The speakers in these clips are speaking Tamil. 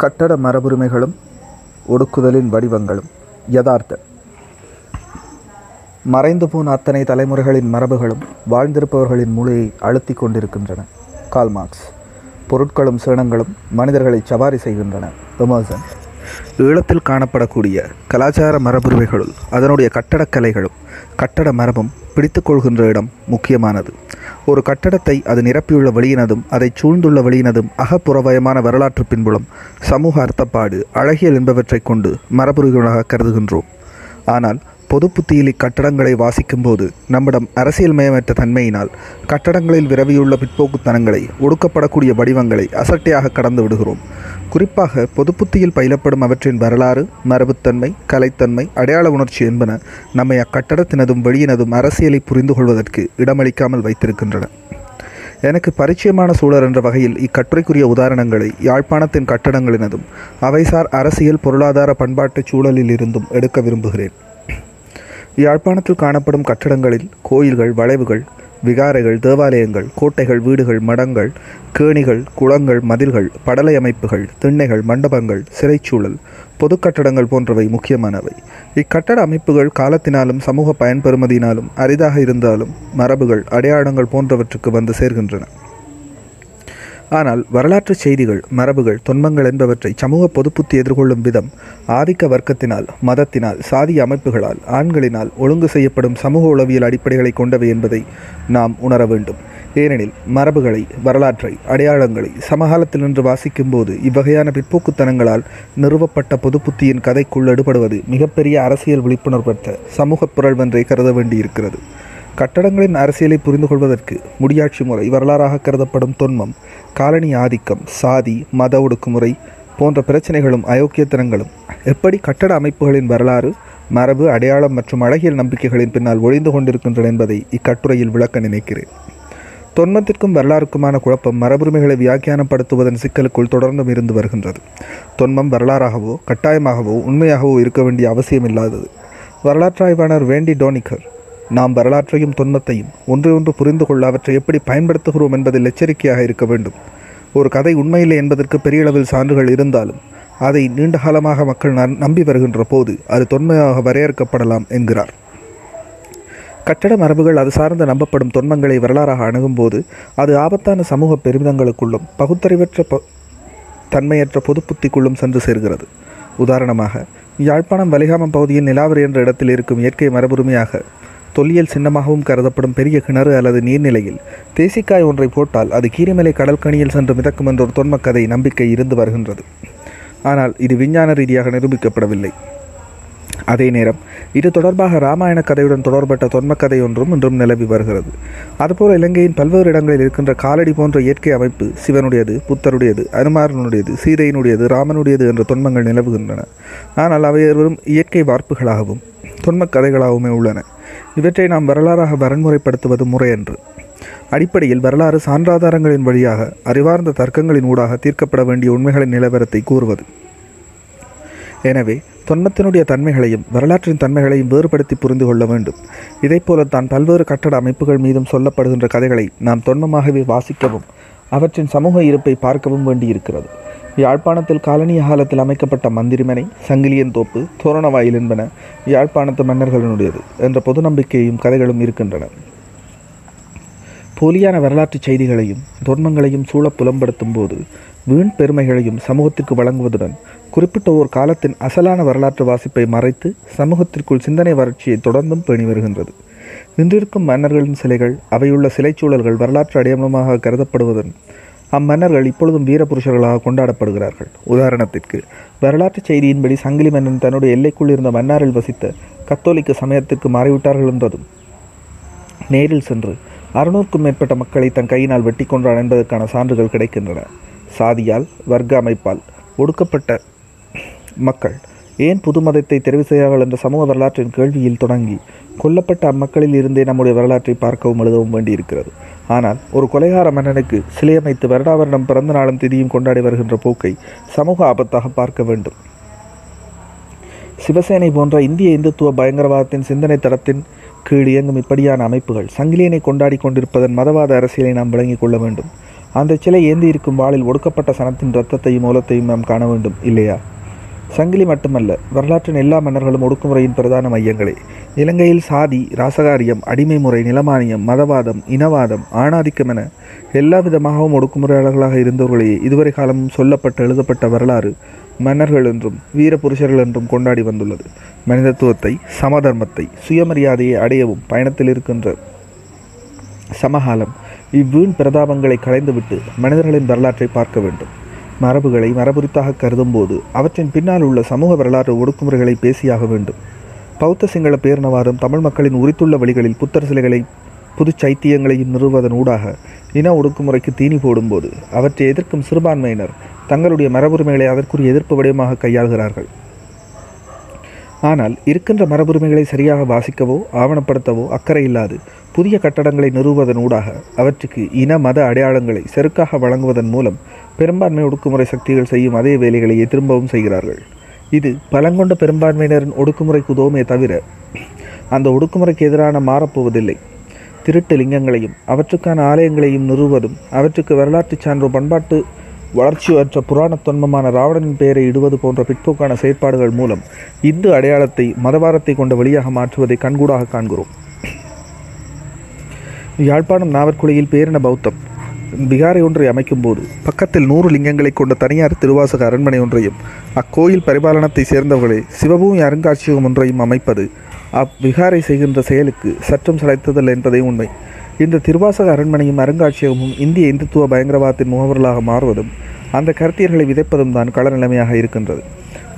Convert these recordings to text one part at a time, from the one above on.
கட்டட மரபுரிமைகளும் ஒடுக்குதலின் வடிவங்களும் யதார்த்த. மறைந்து போன அத்தனை தலைமுறைகளின் மரபுகளும் வாழ்ந்திருப்பவர்களின் மூளையை அழுத்தி கொண்டிருக்கின்றன. கால்மார்க்ஸ் பொருட்களும் சேணங்களும் மனிதர்களை சவாரி செய்கின்றன. எமர்சன். ஈழத்தில் காணப்படக்கூடிய கலாச்சார மரபுரிமைகளுள் அதனுடைய கட்டடக்கலைகளும் கட்டட மரபும் பிடித்து கொள்கின்ற இடம் முக்கியமானது. ஒரு கட்டடத்தை அது நிரப்பியுள்ள வழியினதும் அதை சூழ்ந்துள்ள வழியினதும் அகப்புறவயமான வரலாற்று பின்புலம் சமூக அர்த்தப்பாடு அழகியல் என்பவற்றை கொண்டு மரபுரிகளாக கருதுகின்றோம். ஆனால் பொது புத்தியில் இக்கட்டடங்களை வாசிக்கும்போது நம்மிடம் அரசியல்மயமற்ற தன்மையினால் கட்டடங்களில் விரவியுள்ள பிற்போக்குத்தனங்களை ஒடுக்கப்படக்கூடிய வடிவங்களை அசட்டையாக கடந்து விடுகிறோம். குறிப்பாக பொது புத்தியில் பயிலப்படும் அவற்றின் வரலாறு மரபுத்தன்மை கலைத்தன்மை அடையாள உணர்ச்சி என்பன நம்மை அக்கட்டடத்தினதும் வெளியினதும் அரசியலை புரிந்து கொள்வதற்கு இடமளிக்காமல் வைத்திருக்கின்றன. எனக்கு பரிச்சயமான சூழல் என்ற வகையில் இக்கட்டுரைக்குரிய உதாரணங்களை யாழ்ப்பாணத்தின் கட்டடங்களினதும் அவைசார் அரசியல் பொருளாதார பண்பாட்டு சூழலில் இருந்தும் எடுக்க விரும்புகிறேன். யாழ்ப்பாணத்தில் காணப்படும் கட்டடங்களில் கோயில்கள் வளைவுகள் விகாரைகள் தேவாலயங்கள் கோட்டைகள் வீடுகள் மடங்கள் கேணிகள் குளங்கள் மதில்கள் படலை அமைப்புகள் திண்ணைகள் மண்டபங்கள் சிறைச்சூழல் பொது கட்டடங்கள் போன்றவை முக்கியமானவை. இக்கட்டட அமைப்புகள் காலத்தினாலும் சமூக பயன்பெறுமதியினாலும் அரிதாக இருந்தாலும் மரபுகள் அடையாளங்கள் போன்றவற்றுக்கு வந்து சேர்கின்றன. ஆனால் வரலாற்று செய்திகள் மரபுகள் துன்பங்கள் என்பவற்றை சமூக பொதுப்புத்தி எதிர்கொள்ளும் விதம் ஆதிக்க வர்க்கத்தினால் மதத்தினால் சாதி அமைப்புகளால் ஆண்களினால் ஒழுங்கு செய்யப்படும் சமூக உளவியல் அடிப்படைகளை கொண்டவை என்பதை நாம் உணர வேண்டும். ஏனெனில் மரபுகளை வரலாற்றை அடையாளங்களை சமகாலத்தில் நின்று வாசிக்கும்போது இவ்வகையான பிற்போக்குத்தனங்களால் நிறுவப்பட்ட பொதுப்புத்தியின் கதைக்குள் எடுபடுவது மிகப்பெரிய அரசியல் விழிப்புணர்வற்ற சமூக புரள்வென்றே கருத வேண்டியிருக்கிறது. கட்டடங்களின் அரசியலை புரிந்து கொள்வதற்கு முடியாட்சி முறை வரலாறாக கருதப்படும் தொன்மம் காலனி ஆதிக்கம் சாதி மத ஒடுக்குமுறை போன்ற பிரச்சனைகளும் அயோக்கியத்தனங்களும் எப்படி கட்டட அமைப்புகளின் வரலாறு மரபு அடையாளம் மற்றும் அழகியல் நம்பிக்கைகளின் பின்னால் ஒழிந்து கொண்டிருக்கின்றன என்பதை இக்கட்டுரையில் விளக்க நினைக்கிறேன். தொன்மத்திற்கும் வரலாறுக்குமான குழப்பம் மரபுரிமைகளை வியாக்கியானப்படுத்துவதன் சிக்கலுக்குள் தொடர்ந்தும் இருந்து வருகின்றது. தொன்மம் வரலாறாகவோ கட்டாயமாகவோ உண்மையாகவோ இருக்க வேண்டிய அவசியமில்லாதது. வரலாற்றாய்வாளர் வேண்டி டோனிகர் நாம் வரலாற்றையும் தொன்மத்தையும் ஒன்று ஒன்று புரிந்து கொள்ள அவற்றை எப்படி பயன்படுத்துகிறோம் என்பதில் எச்சரிக்கையாக இருக்க வேண்டும். ஒரு கதை உண்மையில்லை என்பதற்கு பெரிய அளவில் சான்றுகள் இருந்தாலும் அதை நீண்ட காலமாக மக்கள் நம்பி வருகின்ற போது அது தொன்மையாக வரையறுக்கப்படலாம் என்கிறார். கட்டட மரபுகள் அது சார்ந்த நம்பப்படும் தொன்மங்களை வரலாறாக அணுகும்போது அது ஆபத்தான சமூக பெருமிதங்களுக்குள்ளும் பகுத்தறிவற்ற பொ தன்மையற்ற பொதுப்புத்திக்குள்ளும் சென்று சேர்கிறது. உதாரணமாக யாழ்ப்பாணம் வலிகாமம் பகுதியின் நிலாவரி என்ற இடத்தில் இருக்கும் இயற்கை மரபுரிமையாக தொல்லியல் சின்னமாகவும் கருதப்படும் பெரிய கிணறு அல்லது நீர்நிலையில். தேசிக்காய் ஒன்றை போட்டால் அது கீரிமலை கடற்கணியில் சென்று மிதக்கும் என்ற ஒரு தொன்மக்கதை நம்பிக்கை இருந்து வருகின்றது. ஆனால் இது விஞ்ஞான ரீதியாக நிரூபிக்கப்படவில்லை. அதே நேரம் இது தொடர்பாக ராமாயண கதையுடன் தொடர்பட்ட தொன்மக்கதை ஒன்றும் இன்றும் நிலவி வருகிறது. அதுபோல இலங்கையின் பல்வேறு இடங்களில் இருக்கின்ற காலடி போன்ற இயற்கை அமைப்பு சிவனுடையது புத்தருடையது அனுமாரனுடையது சீதையினுடையது ராமனுடையது என்ற தொன்மங்கள் நிலவுகின்றன. ஆனால் அவை வெறும் இயற்கை வார்ப்புகளாகவும் தொன்மக்கதைகளாகவுமே உள்ளன. இவற்றை நாம் வரலாறாக வரன்முறைப்படுத்துவது முறையன்று அடிப்படையில் வரலாறு சான்றாதாரங்களின் வழியாக அறிவார்ந்த தர்க்கங்களின் ஊடாக தீர்க்கப்பட வேண்டிய உண்மைகளின் நிலவரத்தை கூறுவது. எனவே தொன்மத்தினுடைய தன்மைகளையும் வரலாற்றின் தன்மைகளையும் வேறுபடுத்தி புரிந்து கொள்ள வேண்டும். இதைப்போல தான் பல்வேறு கட்டட அமைப்புகள் மீதும் சொல்லப்படுகின்ற கதைகளை நாம் தொன்மமாகவே வாசிக்கவும் அவற்றின் சமூக இருப்பை பார்க்கவும் வேண்டியிருக்கிறது. யாழ்ப்பாணத்தில் காலனி காலத்தில் அமைக்கப்பட்ட மந்திரிமனை சங்கிலியன் தோப்பு தோரணவாயில் என்பன யாழ்ப்பாணத்து மன்னர்களினுடையது என்ற பொது நம்பிக்கையும் கதைகளும் இருக்கின்றன. போலியான வரலாற்று செய்திகளையும் தொன்மங்களையும் சூழ புலம்படுத்தும் போது வீண் பெருமைகளையும் சமூகத்திற்கு வழங்குவதுடன் குறிப்பிட்ட ஓர் காலத்தின் அசலான வரலாற்று வாசிப்பை மறைத்து சமூகத்திற்குள் சிந்தனை வறட்சியை தொடர்ந்தும் பேணி வருகின்றது. இன்றிருக்கும் மன்னர்களின் சிலைகள் அவையுள்ள சிலைச்சூழல்கள் வரலாற்று அடையாளமாக கருதப்படுவதன் அம்மன்னர்கள் இப்பொழுதும் வீரபுருஷர்களாக கொண்டாடப்படுகிறார்கள். உதாரணத்திற்கு வரலாற்று செய்தியின்படி சங்கிலி மன்னன் தன்னுடைய எல்லைக்குள் இருந்த மன்னாரில் வசித்த கத்தோலிக்க சமயத்திற்கு மாறிவிட்டார்கள் என்றதும் நேரில் சென்று அறுநூறுக்கும் மேற்பட்ட மக்களை தன் கையினால் வெட்டி கொன்றான் என்பதற்கான சான்றுகள் கிடைக்கின்றன. சாதியால் வர்க்க அமைப்பால் ஒடுக்கப்பட்ட மக்கள் ஏன் புது மதத்தை தெரிவு செய்யார்கள் என்ற சமூக வரலாற்றின் கேள்வியில் தொடங்கி கொல்லப்பட்ட அம்மக்களில் இருந்தே நம்முடைய வரலாற்றை பார்க்கவும் எழுதவும் வேண்டியிருக்கிறது. ஆனால் ஒரு கொலைகார மன்னனுக்கு சிலையமைத்து வருடாவருடம் பிறந்த நாளும் திதியும் கொண்டாடி வருகின்ற போக்கை சமூக ஆபத்தாக பார்க்க வேண்டும். சிவசேனை போன்ற இந்திய இந்துத்துவ பயங்கரவாதத்தின் சிந்தனை தடத்தின் கீழ் இயங்கும் இப்படியான அமைப்புகள் சங்கிலியனை கொண்டாடி கொண்டிருப்பதன் மதவாத அரசியலை நாம் விளங்கிக் கொள்ள வேண்டும். அந்த சிலை ஏந்தி இருக்கும் வாளில் ஒடுக்கப்பட்ட சனத்தின் இரத்தத்தையும் மூலத்தையும் நாம் காண வேண்டும் இல்லையா? சங்கிலி மட்டுமல்ல வரலாற்றின் எல்லா மன்னர்களும் ஒடுக்குமுறையின் பிரதான மையங்களே. இலங்கையில் சாதி ராசகாரியம் அடிமை முறை நிலமானியம் மதவாதம் இனவாதம் ஆணாதிக்கம் என எல்லா விதமாகவும் ஒடுக்குமுறையாளர்களாக இருந்தவர்களே இதுவரை காலமும் சொல்லப்பட்ட எழுதப்பட்ட வரலாறு மன்னர்கள் என்றும் வீர புருஷர்கள் என்றும் கொண்டாடி வந்துள்ளது. மனிதத்துவத்தை சமதர்மத்தை சுயமரியாதையை அடையவும் பயணத்தில் இருக்கின்ற சமகாலம் இவ்வீண் பிரதாபங்களை களைந்துவிட்டு மனிதர்களின் வரலாற்றை பார்க்க வேண்டும். மரபுகளை மரபுரித்தாக கருதும்போது அவற்றின் பின்னால் உள்ள சமூக வரலாற்று ஒடுக்குமுறைகளை பேசியாக வேண்டும். பௌத்த சிங்கள பேரினவாதம் தமிழ் மக்களின் உரித்துள்ள வழிகளில் புத்தர் சிலைகளை புது சைத்தியங்களையும் நிறுவுவதன் ஊடாக இன ஒடுக்குமுறைக்கு தீனி போடும்போது அவற்றை எதிர்க்கும் சிறுபான்மையினர் தங்களுடைய மரபுரிமைகளை அதற்குரிய எதிர்ப்பு வடிவமாக கையாள்கிறார்கள். ஆனால் இருக்கின்ற மரபுரிமைகளை சரியாக வாசிக்கவோ ஆவணப்படுத்தவோ அக்கறை இல்லாது புதிய கட்டடங்களை நிறுவுவதன் ஊடாக அவற்றுக்கு இன மத அடையாளங்களை செருக்காக வழங்குவதன் மூலம் பெரும்பான்மை ஒடுக்குமுறை சக்திகள் செய்யும் அதே வேலைகளையே திரும்பவும் செய்கிறார்கள். இது பலங்கொண்ட பெரும்பான்மையினரின் ஒடுக்குமுறைக்கு உதவுமே தவிர அந்த ஒடுக்குமுறைக்கு எதிரான மாறப்போவதில்லை. திருட்டு லிங்கங்களையும் அவற்றுக்கான ஆலயங்களையும் நிறுவுவதும் அவற்றுக்கு வரலாற்றுச் சான்று பண்பாட்டு வளர்ச்சியற்ற புராணத் தொன்மமான ராவணனின் பெயரை இடுவது போன்ற பிற்போக்கான செயற்பாடுகள் மூலம் இந்து அடையாளத்தை மதவாரத்தை கொண்ட வழியாக மாற்றுவதை கண்கூடாக காண்கிறோம். யாழ்ப்பாணம் நாவற்குழியில் பேரின பௌத்தம். விகாரை ஒன்றை அமைக்கும் போது பக்கத்தில் நூறு லிங்கங்களை கொண்ட தனியார் திருவாசக அரண்மனை ஒன்றையும் அக்கோயில் பரிபாலனத்தை சேர்ந்தவர்களே சிவபூமி அருங்காட்சியகம் ஒன்றையும் அமைப்பது அவ்விகாரை செய்கின்ற செயலுக்கு சற்றும் சளைத்ததல்ல என்பதே உண்மை. இந்த திருவாசக அரண்மனையும் அருங்காட்சியகமும் இந்திய இந்துத்துவ பயங்கரவாதத்தின் முகவர்களாக மாறுவதும் அந்த கருத்தியர்களை விதைப்பதும் தான் கள நிலைமையாக இருக்கின்றது.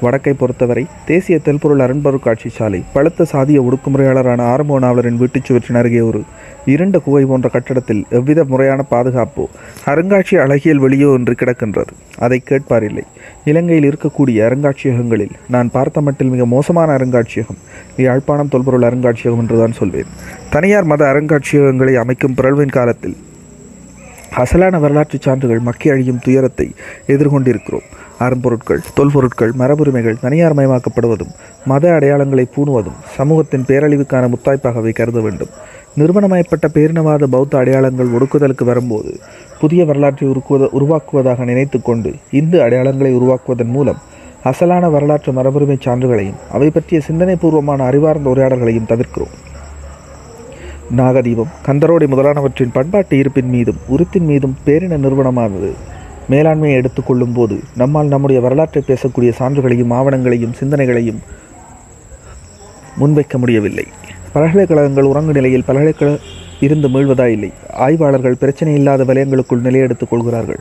வடக்கை பொறுத்தவரை தேசிய தெல்பொருள் அருண்பொருட்காட்சி சாலை பழுத்த சாதிய ஒடுக்குமுறையாளரான ஆரம்ப நாவலரின் வீட்டுச் சுவற்றின் அருகே ஒரு இருண்ட குகை போன்ற கட்டடத்தில் எவ்வித முறையான பாதுகாப்போ அருங்காட்சி அழகியல் வெளியோ என்று கிடக்கின்றது? அதை கேட்பாரில்லை. இலங்கையில் இருக்கக்கூடிய அருங்காட்சியகங்களில் நான் பார்த்த மட்டில் மிக மோசமான அருங்காட்சியகம் யாழ்ப்பாணம் தொல்பொருள் அருங்காட்சியகம் என்றுதான் சொல்வேன். தனியார் மத அருங்காட்சியகங்களை அமைக்கும் பிறழ்வின் காலத்தில் அசலான வரலாற்றுச் சான்றுகள் மக்கி அழியும் துயரத்தை எதிர்கொண்டிருக்கிறோம். அரும்பொருட்கள் தொல்பொருட்கள் மரபுரிமைகள் தனியார் மயமாக்கப்படுவதும் மத அடையாளங்களை பூணுவதும் சமூகத்தின் பேரழிவுக்கான முத்தாய்ப்பாகவே கருத வேண்டும். நிறுவனமயப்பட்ட பேரினவாத பௌத்த அடையாளங்கள் ஒடுக்குதலுக்கு வரும்போது புதிய வரலாற்றை உருக்குவத உருவாக்குவதாக நினைத்து கொண்டு இந்து அடையாளங்களை உருவாக்குவதன் மூலம் அசலான வரலாற்று மரபுரிமை சான்றுகளையும் அவை பற்றிய சிந்தனைபூர்வமான அறிவார்ந்த உரையாடல்களையும் தவிர்க்கிறோம். நாகதீபம் கந்தரோடை முதலானவற்றின் பண்பாட்டு இருப்பின் மீதும் உருத்தின் மீதும் பேரின நிறுவனமானது மேலாண்மையை எடுத்துக்கொள்ளும் போது நம்மால் நம்முடைய வரலாற்றை பேசக்கூடிய சான்றுகளையும் ஆவணங்களையும் சிந்தனைகளையும் முன்வைக்க முடியவில்லை. பல்கலைக்கழகங்கள் உறங்கு நிலையில் பல்கலைக்கழக இருந்து மீள்வதா இல்லை. ஆய்வாளர்கள் பிரச்சனை இல்லாத வலயங்களுக்குள் நிலையெடுத்துக் கொள்கிறார்கள்.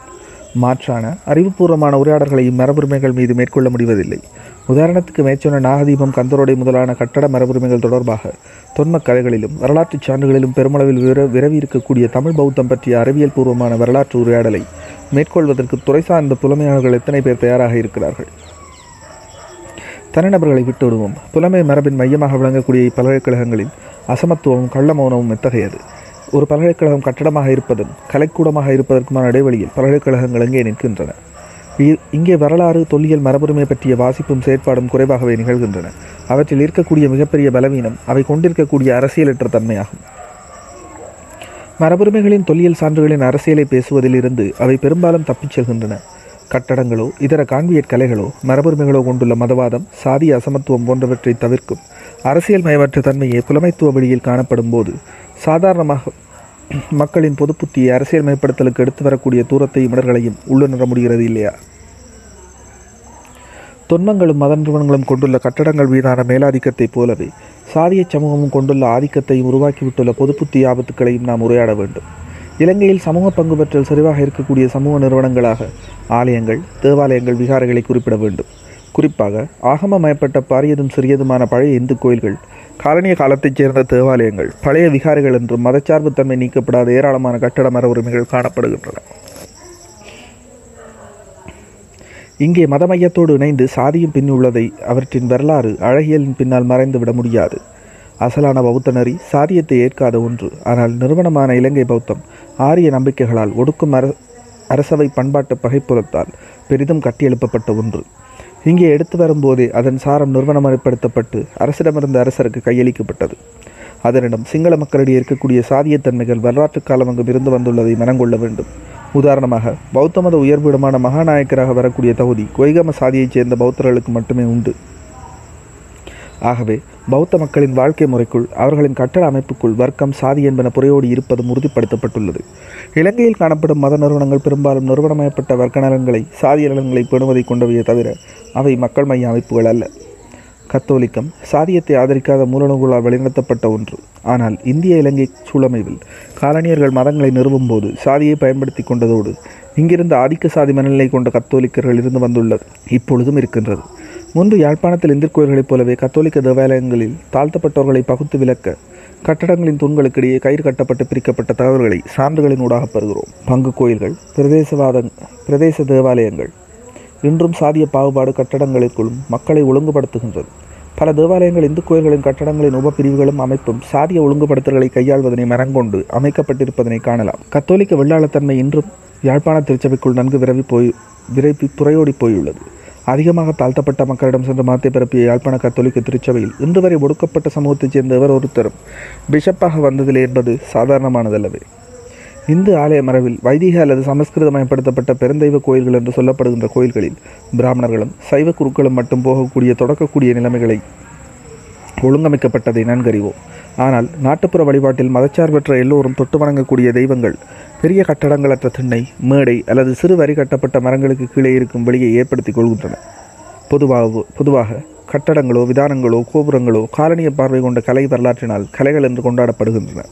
மாற்றான அறிவுபூர்வமான உரையாடல்களையும் மரபுரிமைகள் மீது மேற்கொள்ள முடிவதில்லை. உதாரணத்துக்கு மேற்சொன்ன நாகதீபம் கந்தரோடை முதலான கட்டட மரபுரிமைகள் தொடர்பாக தொன்மக் கதைகளிலும் வரலாற்றுச் சான்றுகளிலும் பெருமளவில் விர விரவி இருக்கக்கூடிய தமிழ் பௌத்தம் பற்றிய அறிவியல் பூர்வமான வரலாற்று உரையாடலை மேற்கொள்வதற்கு துறை சார்ந்த புலமையாளர்கள் எத்தனை பேர் தயாராக இருக்கிறார்கள்? தனிநபர்களை விட்டுவிடுவோம் புலமை மரபின் மையமாக விளங்கக்கூடிய இப்பல்கலைக்கழகங்களில் அசமத்துவமும் கள்ள மௌனமும் எத்தகையது? ஒரு பல்கலைக்கழகம் கட்டடமாக இருப்பதும் கலைக்கூடமாக இருப்பதற்குமான இடைவெளியில் பல்கலைக்கழகங்கள் எங்கே நிற்கின்றன? இங்கே வரலாறு தொல்லியல் மரபுரிமை பற்றிய வாசிப்பும் செயற்பாடும் குறைவாகவே நிகழ்கின்றன. அவற்றில் இருக்கக்கூடிய மிகப்பெரிய பலவீனம் அவை கொண்டிருக்கக்கூடிய அரசியலற்ற தன்மையாகும். மரபுரிமைகளின் தொல்லியல் சான்றுகளின் அரசியலை பேசுவதில் இருந்து அவை பெரும்பாலும் தப்பிச் செல்கின்றன. கட்டடங்களோ இதர கான்வியட் கலைகளோ மரபுரிமைகளோ கொண்டுள்ள மதவாதம் சாதிய அசமத்துவம் போன்றவற்றை தவிர்க்கும் அரசியல் மயமற்ற தன்மையே புலமைத்துவ வழியில் காணப்படும் போது சாதாரணமாக மக்களின் பொது புத்தியை அரசியல் மயப்படுத்தலுக்கு எடுத்து வரக்கூடிய தூரத்தையும் இடர்களையும் உள்ளுணர முடிகிறது இல்லையா? தொன்மங்களும் மத நிறுவனங்களும் கொண்டுள்ள கட்டடங்கள் மீதான மேலாதிக்கத்தைப் போலவே சாதிய சமூகமும் கொண்டுள்ள ஆதிக்கத்தையும் உருவாக்கிவிட்டுள்ள பொதுப்புத்தி ஆபத்துக்களையும் நாம் உரையாட வேண்டும். இலங்கையில் சமூக பங்கு பெற்றல் சரிவாக இருக்கக்கூடிய சமூக நிறுவனங்களாக ஆலயங்கள் தேவாலயங்கள் விகாரைகளை குறிப்பிட வேண்டும். குறிப்பாக ஆகமமயப்பட்ட பாரியதும் சிறியதுமான பழைய இந்து கோயில்கள் காலனிய காலத்தைச் சேர்ந்த தேவாலயங்கள் பழைய விகாரைகள் என்றும் மதச்சார்புத்தன்மை நீக்கப்படாத ஏராளமான கட்டட மர உரிமைகள் காணப்படுகின்றன. இங்கே மத மையத்தோடு இணைந்து சாதியும் பின் உள்ளதை அவற்றின் வரலாறு அழகியலின் பின்னால் மறைந்துவிட முடியாது. அசலான பௌத்த நெறி சாதியத்தை ஏற்காத ஒன்று. ஆனால் நிறுவனமான இலங்கை பௌத்தம் ஆரிய நம்பிக்கைகளால் ஒடுக்கும் அர அரசவை பண்பாட்டு பகைப்புறத்தால் பெரிதும் கட்டியெழுப்பப்பட்ட ஒன்று. இங்கே எடுத்து வரும்போதே அதன் சாரம் நிறுவனமயப்படுத்தப்பட்டு அரசிடமிருந்த அரசருக்கு கையளிக்கப்பட்டது. அதனிடம் சிங்கள மக்களிடையே இருக்கக்கூடிய சாதியத்தன்மைகள் வரலாற்று காலம் அங்கு இருந்து வந்துள்ளதை மனங்கொள்ள வேண்டும். உதாரணமாக பௌத்த மத உயர்விடமான மகாநாயக்கராக வரக்கூடிய தகுதி கொய்கம சாதியைச் சேர்ந்த பௌத்தர்களுக்கு மட்டுமே உண்டு. ஆகவே பௌத்த மக்களின் வாழ்க்கை முறைக்குள் அவர்களின் கட்டட அமைப்புக்குள் வர்க்கம் சாதி என்பன புறையோடு இருப்பதும் உறுதிப்படுத்தப்பட்டுள்ளது. இலங்கையில் காணப்படும் மத நிறுவனங்கள் பெரும்பாலும் நிறுவனமயப்பட்ட வர்க்க நலன்களை சாதிய நலன்களை பேணுவதை கொண்டவையே தவிர அவை மக்கள் மைய அமைப்புகள் அல்ல. கத்தோலிக்கம் சாதியத்தை ஆதரிக்காத மூலநூல்களால் வழிநடத்தப்பட்ட ஒன்று. ஆனால் இந்திய இலங்கை சூழமைவில் காலனியர்கள் மதங்களை நிறுவும் போது சாதியை பயன்படுத்தி கொண்டதோடு இங்கிருந்த ஆதிக்க சாதி மனநிலை கொண்ட கத்தோலிக்கர்கள் இருந்து வந்துள்ளது இப்பொழுதும் இருக்கின்றது. முன்பு யாழ்ப்பாணத்தில் இந்திர கோயில்களைப் போலவே கத்தோலிக்க தேவாலயங்களில் தாழ்த்தப்பட்டவர்களை பகுத்து விளக்க கட்டடங்களின் தூண்களுக்கிடையே கயிறு கட்டப்பட்டு பிரிக்கப்பட்ட தகவல்களை சான்றுகளின் ஊடாக பெறுகிறோம். பங்கு கோயில்கள் பிரதேசவாத பிரதேச தேவாலயங்கள் இன்றும் சாதிய பாகுபாடு கட்டடங்களுக்குள்ளும் மக்களை ஒழுங்குபடுத்துகின்றது. பல தேவாலயங்கள் இந்து கோயில்களின் கட்டடங்களின் உபப்பிரிவுகளும் அமைப்பும் சாதிய ஒழுங்குபடுத்தல்களை கையாள்வதனை மரங்கொண்டு அமைக்கப்பட்டிருப்பதனை காணலாம். கத்தோலிக்க வெள்ளாளத்தன்மை இன்றும் யாழ்ப்பாண திருச்சபைக்குள் நன்கு விரவி போய் விரைப்பி புறையோடி போயுள்ளது. அதிகமாக தாழ்த்தப்பட்ட மக்களிடம் சென்று மாத்தை பிறப்பிய யாழ்ப்பாண கத்தோலிக்க திருச்சபையில் இன்று வரை ஒடுக்கப்பட்ட சமூகத்தைச் சேர்ந்தவர் ஒருத்தரும். பிஷப்பாக வந்ததில்லை என்பது சாதாரணமானதல்லவே. இந்து ஆலய மரபில் வைதிக அல்லது சமஸ்கிருதமயப்படுத்தப்பட்ட பெருந்தெய்வ கோயில்கள் என்று சொல்லப்படுகின்ற கோயில்களில் பிராமணர்களும் சைவ குருக்களும் மட்டும் போகக்கூடிய தொடக்கக்கூடிய நிலைமைகளை ஒழுங்கமைக்கப்பட்டதை நன்கறிவோம். ஆனால் நாட்டுப்புற வழிபாட்டில் மதச்சார்பற்ற எல்லோரும் தொட்டு வணங்கக்கூடிய தெய்வங்கள் பெரிய கட்டடங்களற்ற திண்ணை மேடை அல்லது சிறு வரி கட்டப்பட்ட மரங்களுக்கு கீழே இருக்கும் வெளியை ஏற்படுத்திக் கொள்கின்றன. பொதுவாக பொதுவாக கட்டடங்களோ விதானங்களோ கோபுரங்களோ காலனிய பார்வை கொண்ட கலை வரலாற்றினால் கலைகள் என்று கொண்டாடப்படுகின்றன.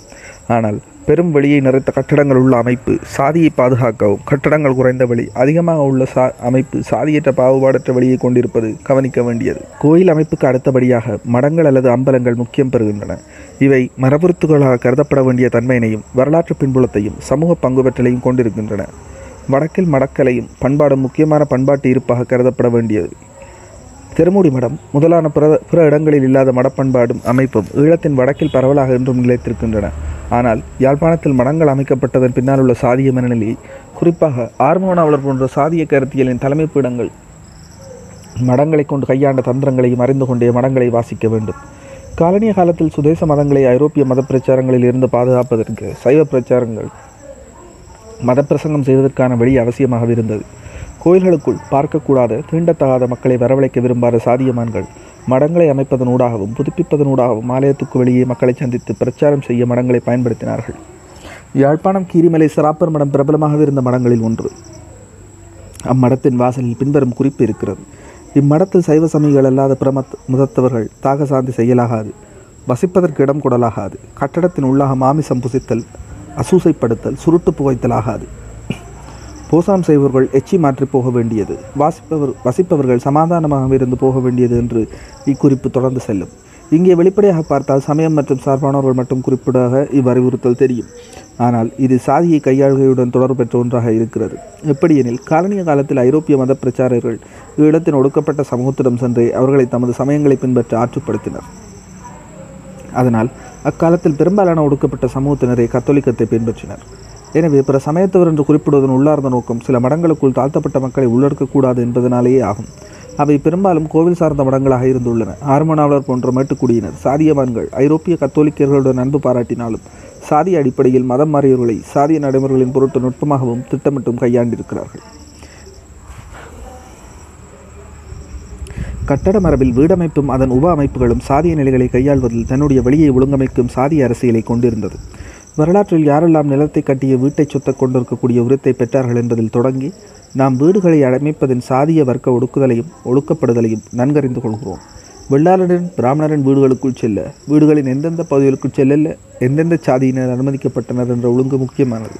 ஆனால் பெரும் வெளியை நிறைத்த கட்டடங்கள் உள்ள அமைப்பு சாதியை பாதுகாக்கவும் கட்டடங்கள் குறைந்த வெளி அதிகமாக உள்ள சா அமைப்பு சாதியற்ற பாகுபாடற்ற வெளியை கொண்டிருப்பது கவனிக்க வேண்டியது. கோயில் அமைப்புக்கு அடுத்தபடியாக மடங்கள் அல்லது அம்பலங்கள் முக்கியம் பெறுகின்றன. இவை மரபுறுத்துகளாக கருதப்பட வேண்டிய தன்மையினையும் வரலாற்று பின்புலத்தையும் சமூக பங்குபற்றலையும் கொண்டிருக்கின்றன. வடக்கில் மடக்கலையும் பண்பாடும் முக்கியமான பண்பாட்டு இருப்பாக கருதப்பட வேண்டியது. திருமூடி மடம் முதலான பிற பிற இடங்களில் இல்லாத மடப்பண்பாடும் அமைப்பும் ஈழத்தின் வடக்கில் பரவலாக இன்றும் நிலைத்திருக்கின்றன. ஆனால் யாழ்ப்பாணத்தில் மடங்கள் அமைக்கப்பட்டதன் பின்னால் உள்ள சாதிய மனநிலை குறிப்பாக ஆர்மோனாவலர் போன்ற சாதிய கருத்தியலின் தலைமைப்பிடங்கள் மடங்களை கொண்டு கையாண்ட தந்திரங்களையும் அறிந்து கொண்டே மடங்களை வாசிக்க வேண்டும். காலனிய காலத்தில் சுதேச மதங்களை ஐரோப்பிய மத பிரச்சாரங்களில் இருந்து பாதுகாப்பதற்கு சைவ பிரச்சாரங்கள் மத பிரசங்கம் செய்வதற்கான வழி அவசியமாக இருந்தது. கோயில்களுக்குள் பார்க்கக்கூடாத தீண்டத்தகாத மக்களை வரவழைக்க விரும்பாத சாதியமான்கள் மடங்களை அமைப்பதனூடாகவும் புதுப்பிப்பதனூடாகவும் ஆலயத்துக்கு வெளியே மக்களை சந்தித்து பிரச்சாரம் செய்ய மடங்களை பயன்படுத்தினார்கள். யாழ்ப்பாணம் கீரிமலை சராப்பர் மடம் பிரபலமாக இருந்த மடங்களில் ஒன்று. அம்மடத்தின் வாசலில் பின்வரும் குறிப்பு இருக்கிறது. இம்மடத்தில் சைவ சமயங்கள் அல்லாத பிரமத் முதத்தவர்கள் தாக சாந்தி செய்யலாகாது வசிப்பதற்கு இடம் கொடலாகாது கட்டடத்தின் உள்ளாக மாமிசம் புசித்தல் அசூசைப்படுத்தல் சுருட்டு புகைத்தல் ஆகாது போசாம் செய்பவர்கள் எச்சி மாற்றி போக வேண்டியது. வாசிப்பவர் வசிப்பவர்கள் சமாதானமாக இருந்து போக வேண்டியது என்று இக்குறிப்பு தொடர்ந்து செல்லும். இங்கே வெளிப்படையாக பார்த்தால் சமயம் மற்றும் சார்பானவர்கள் மட்டும் குறிப்பிடாக இவ்வறிவுறுத்தல் தெரியும். ஆனால் இது சாதியை கையாளுகையுடன் தொடர்பு பெற்ற ஒன்றாக இருக்கிறது. எப்படியெனில் காலனிய காலத்தில் ஐரோப்பிய மத பிரச்சாரர்கள் இடத்தின் ஒடுக்கப்பட்ட சமூகத்திடம் சென்றே அவர்களை தமது சமயங்களை பின்பற்ற ஆற்றுப்படுத்தினர். அதனால் அக்காலத்தில் பெரும்பாலான ஒடுக்கப்பட்ட சமூகத்தினரை கத்தோலிக்கத்தை பின்பற்றினர். எனவே பிற சமயத்தவர் என்று குறிப்பிடுவதன் உள்ளார்ந்த நோக்கம் சில மடங்களுக்குள் தாழ்த்தப்பட்ட மக்களை உள்ளடக்கக்கூடாது என்பதனாலேயே ஆகும். அவை பெரும்பாலும் கோவில் சார்ந்த மடங்களாக இருந்துள்ளன. ஆர்மனாவலர் போன்ற மேட்டுக்குடியினர் சாதியவான்கள் ஐரோப்பிய கத்தோலிக்கர்களுடன் அன்பு பாராட்டினாலும் சாதிய அடிப்படையில் மதம் மாறியவர்களை சாதிய நடைமுறைகளின் பொருட்டு நுட்பமாகவும் திட்டமிட்டும் கையாண்டிருக்கிறார்கள். கட்டட மரபில் வீடமைப்பும் அதன் உப அமைப்புகளும் சாதிய நிலைகளை கையாள்வதில் தன்னுடைய வழியை ஒழுங்கமைக்கும் சாதிய அரசியலை கொண்டிருந்தது. வரலாற்றில் யாரெல்லாம் நிலத்தை கட்டிய வீட்டை சொத்த கொண்டிருக்கக்கூடிய உரத்தை பெற்றார்கள் என்பதில் தொடங்கி நாம் வீடுகளை அமைப்பதின் சாதிய வர்க்க ஒடுக்குதலையும் ஒடுக்கப்படுதலையும் நன்கறிந்து கொள்கிறோம். வெள்ளாளரின் பிராமணரின் வீடுகளுக்குள் செல்ல வீடுகளின் எந்தெந்த பகுதிகளுக்குள் செல்லல்ல எந்தெந்த சாதியினர் அனுமதிக்கப்பட்டனர் என்ற ஒழுங்கு முக்கியமானது.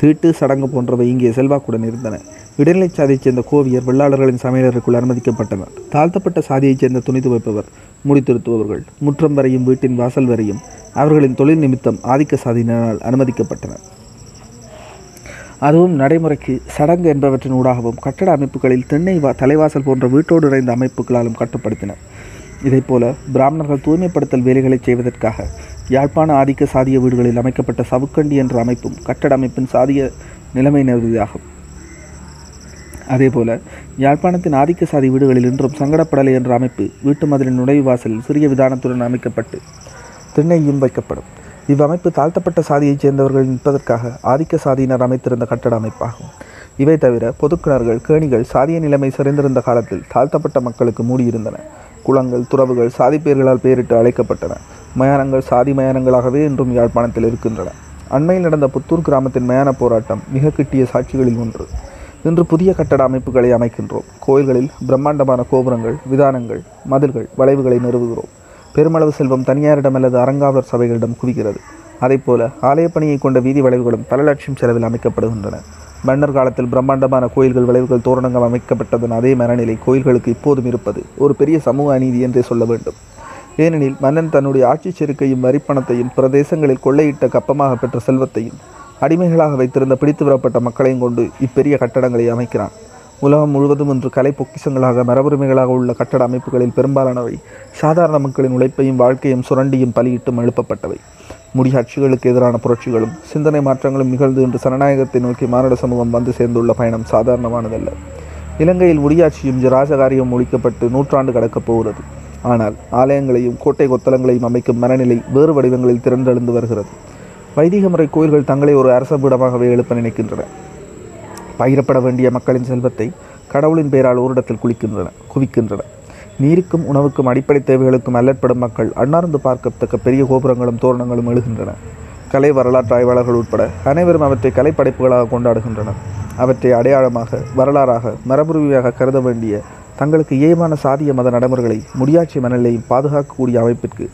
தீட்டு சடங்கு போன்றவை இங்கே செல்வாக்குடன் இருந்தன. இடைநிலை சாதியைச் சேர்ந்த கோவியர் வெள்ளாளர்களின் சமையலருக்குள் அனுமதிக்கப்பட்டனர். தாழ்த்தப்பட்ட சாதியைச் சேர்ந்த துணி துவைப்பவர் முடித்திருத்துபவர்கள் முற்றம் வரையும் வீட்டின் வாசல் வரையும் அவர்களின் தொழில் நிமித்தம் ஆதிக்க சாதியினரால் அனுமதிக்கப்பட்டன. அதுவும் நடைமுறைக்கு சடங்கு என்பவற்றின் ஊடாகவும் கட்டட அமைப்புகளில் தென்னை வா தலைவாசல் போன்ற வீட்டோடு இணைந்த அமைப்புகளாலும் கட்டுப்படுத்தின. இதைப்போல பிராமணர்கள் தூய்மைப்படுத்தல் வேலைகளை செய்வதற்காக யாழ்ப்பாண ஆதிக்க சாதிய வீடுகளில் அமைக்கப்பட்ட சவுக்கண்டி என்ற அமைப்பும் கட்டட அமைப்பின் சாதிய நிலைமை நிறுதியாகும் அதேபோல யாழ்ப்பாணத்தின் ஆதிக்க சாதி வீடுகளில் இன்றும் சங்கடப்படலை என்ற அமைப்பு வீட்டு மதிலின் நுழைவு வாசலில் சிறிய விதானத்துடன் அமைக்கப்பட்டு திண்ணையும் வைக்கப்படும். இவ்வமைப்பு தாழ்த்தப்பட்ட சாதியைச் சேர்ந்தவர்கள் நிற்பதற்காக ஆதிக்க சாதியினர் அமைத்திருந்த கட்டட அமைப்பாகும். இவை தவிர பொதுக்கிணறுகள் கேணிகள் சாதிய நிலைமை சிறைந்திருந்த காலத்தில் தாழ்த்தப்பட்ட மக்களுக்கு மூடியிருந்தன. குளங்கள் துறவுகள் சாதி பெயர்களால் பெயரிட்டு அழைக்கப்பட்டன. மயானங்கள் சாதி மயானங்களாகவே இன்றும் யாழ்ப்பாணத்தில் இருக்கின்றன. அண்மையில் நடந்த புத்தூர் கிராமத்தின் மயான போராட்டம் மிக கிட்டிய சாட்சிகளில் ஒன்று. இன்று புதிய கட்டட அமைப்புகளை அமைக்கின்றோம். கோயில்களில் பிரம்மாண்டமான கோபுரங்கள் விதானங்கள் மதில்கள் வளைவுகளை நிறுவுகிறோம். பெருமளவு செல்வம் தனியாரிடம் அல்லது அறங்காவலர் சபைகளிடம் குவிகிறது. அதைப்போல ஆலய பணியை கொண்ட வீதி வளைவுகளும் பல லட்சம் செலவில் அமைக்கப்படுகின்றன. மன்னர் காலத்தில் பிரம்மாண்டமான கோயில்கள் வளைவுகள் தோரணங்கள் அமைக்கப்பட்டதன் அதே மனநிலை கோயில்களுக்கு இப்போதும் இருப்பது ஒரு பெரிய சமூக அநீதி என்றே சொல்ல வேண்டும். ஏனெனில் மன்னன் தன்னுடைய ஆட்சி செருக்கையும் வரிப்பணத்தையும் பிரதேசங்களில் கொள்ளையிட்ட கப்பமாக பெற்ற செல்வத்தையும் அடிமைகளாக வைத்திருந்த பிடித்து வரப்பட்ட மக்களையும் கொண்டு இப்பெரிய கட்டடங்களை அமைக்கிறான். உலகம் முழுவதும் இன்று கலை பொக்கிஷங்களாக மரபுரிமைகளாக உள்ள கட்டட அமைப்புகளில் பெரும்பாலானவை சாதாரண மக்களின் உழைப்பையும் வாழ்க்கையும் சுரண்டியும் பலியிட்டும் எழுப்பப்பட்டவை. முடியாட்சிகளுக்கு எதிரான புரட்சிகளும் சிந்தனை மாற்றங்களும் நிகழ்ந்து இன்று சனநாயகத்தை நோக்கி மானிட சமூகம் வந்து சேர்ந்துள்ள பயணம் சாதாரணமானதல்ல. இலங்கையில் முடியாட்சியும் ராஜகாரியம் ஒழிக்கப்பட்டு நூற்றாண்டு கடக்கப் போகிறது. ஆனால் ஆலயங்களையும் கோட்டை கொத்தளங்களையும் அமைக்கும் மனநிலை வேறு வடிவங்களில் திரண்டெழுந்து வருகிறது. வைதிக முறை கோயில்கள் தங்களை ஒரு அரச பீடமாகவே எழுப்ப நினைக்கின்றன. பயிரப்பட வேண்டிய மக்களின் செல்வத்தை கடவுளின் பெயரால் ஓரிடத்தில் குளிக்கின்றன குவிக்கின்றன. நீருக்கும் உணவுக்கும் அடிப்படை தேவைகளுக்கும் அல்லற்படும் மக்கள் அன்னார்ந்து பார்க்கத்தக்க பெரிய கோபுரங்களும் தோரணங்களும் எழுகின்றன. கலை வரலாற்று ஆய்வாளர்கள் உட்பட அனைவரும் அவற்றை கலைப்படைப்புகளாக கொண்டாடுகின்றனர். அவற்றை அடையாளமாக வரலாறாக மரபுருவியாக கருத வேண்டிய தங்களுக்கு இயமான சாதிய மத நடைமுறைகளை முடியாட்சி மனநிலையும் பாதுகாக்கக்கூடிய அமைப்பிற்கு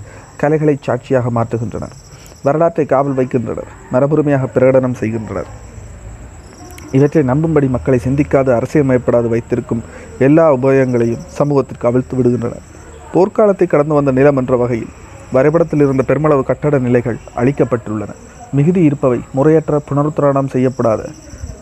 கலைகளை சாட்சியாக மாற்றுகின்றனர். வரலாற்றை காவல் வைக்கின்றனர் மரபுரிமையாக பிரகடனம் செய்கின்றனர். இவற்றை நம்பும்படி மக்களை சிந்திக்காது அரசியல்மயப்படாது வைத்திருக்கும் எல்லா உபயோகங்களையும் சமூகத்திற்கு அவிழ்த்து விடுகின்றன. போர்க்காலத்தை கடந்து வந்த நிலம் என்ற வகையில் வரைபடத்தில் இருந்த பெருமளவு கட்டட நிலைகள் அழிக்கப்பட்டுள்ளன. மிகுதி இருப்பவை முறையற்ற புனருத்தரணம் செய்யப்படாத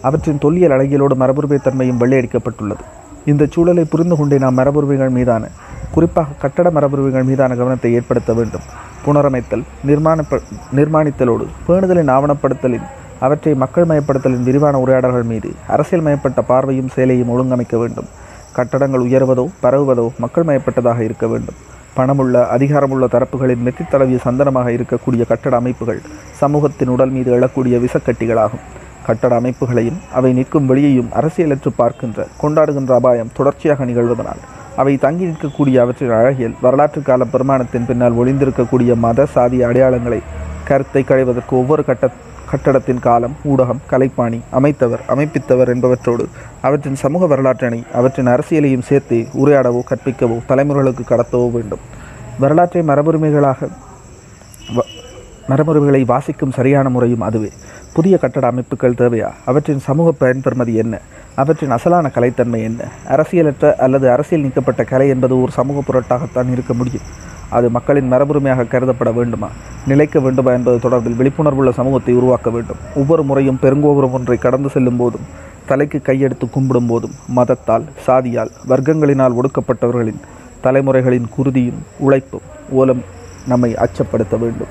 அவற்றின் தொல்லியல் அழகியலோடு மரபுரிமை தன்மையும் வெள்ளையடிக்கப்பட்டுள்ளது. இந்த சூழலை புரிந்து கொண்டே நாம் மரபுரிமைகள் மீதான குறிப்பாக கட்டட மரபுரிமைகள் மீதான கவனத்தை ஏற்படுத்த வேண்டும். புனரமைத்தல் நிர்மாணப்ப நிர்மாணித்தலோடு பேணுதலின் ஆவணப்படுத்தலின் அவற்றை மக்கள் மயப்படுத்தலின் விரிவான உரையாடல்கள் மீது அரசியல் மயப்பட்ட பார்வையும் செயலையும் ஒழுங்கமைக்க வேண்டும். கட்டடங்கள் உயர்வதோ பரவுவதோ மக்கள் மயப்பட்டதாக இருக்க வேண்டும். பணமுள்ள அதிகாரமுள்ள தரப்புகளின் மெத்தி தடவிய சந்தனமாக இருக்கக்கூடிய கட்டட அமைப்புகள் சமூகத்தின் உடல் மீது எழக்கூடிய விசக்கட்டிகளாகும். கட்டட அமைப்புகளையும் அவை நிற்கும் வெளியையும் அரசியலற்று பார்க்கின்ற கொண்டாடுகின்ற அபாயம் தொடர்ச்சியாக நிகழ்வதனால் அவை தங்கி நிற்கக்கூடிய அவற்றின் அழகியல் வரலாற்று கால பெருமானத்தின் பின்னால் ஒளிந்திருக்கக்கூடிய மத சாதிய அடையாளங்களை கருத்தை களைவதற்கு ஒவ்வொரு கட்ட கட்டடத்தின் காலம் ஊடகம் கலைப்பாணி அமைத்தவர் அமைப்பித்தவர் என்பவற்றோடு அவற்றின் சமூக வரலாற்றினை அவற்றின் அரசியலையும் சேர்த்து உரையாடவோ கற்பிக்கவோ தலைமுறைகளுக்கு கடத்தவோ வேண்டும். வரலாற்றை மரபுரிமைகளாக வ- மரபுரிமைகளை வாசிக்கும் சரியான முறையும் அதுவே. புதிய கட்டட அமைப்புகள் தேவையா? அவற்றின் சமூக பயன்பெறுமதி என்ன? அவற்றின் அசலான கலைத்தன்மை என்ன? அரசியலற்ற அல்லது அரசியல் நீக்கப்பட்ட கலை என்பது ஒரு சமூக பொருட்டாகத்தான் இருக்க முடியும். அது மக்களின் மரபுரிமையாக கருதப்பட வேண்டுமா? நிலைக்க வேண்டுமா என்பது தொடர்பில் விழிப்புணர்வுள்ள சமூகத்தை உருவாக்க வேண்டும். ஒவ்வொரு முறையும் பெருங்கோபுரம் ஒன்றை கடந்து செல்லும் போதும் தலைக்கு கையெடுத்து கும்பிடும் போதும் மதத்தால் சாதியால் வர்க்கங்களினால் ஒடுக்கப்பட்டவர்களின் தலைமுறைகளின் குருதியும் உழைப்பும் ஓலம் நம்மை அச்சப்படுத்த வேண்டும்.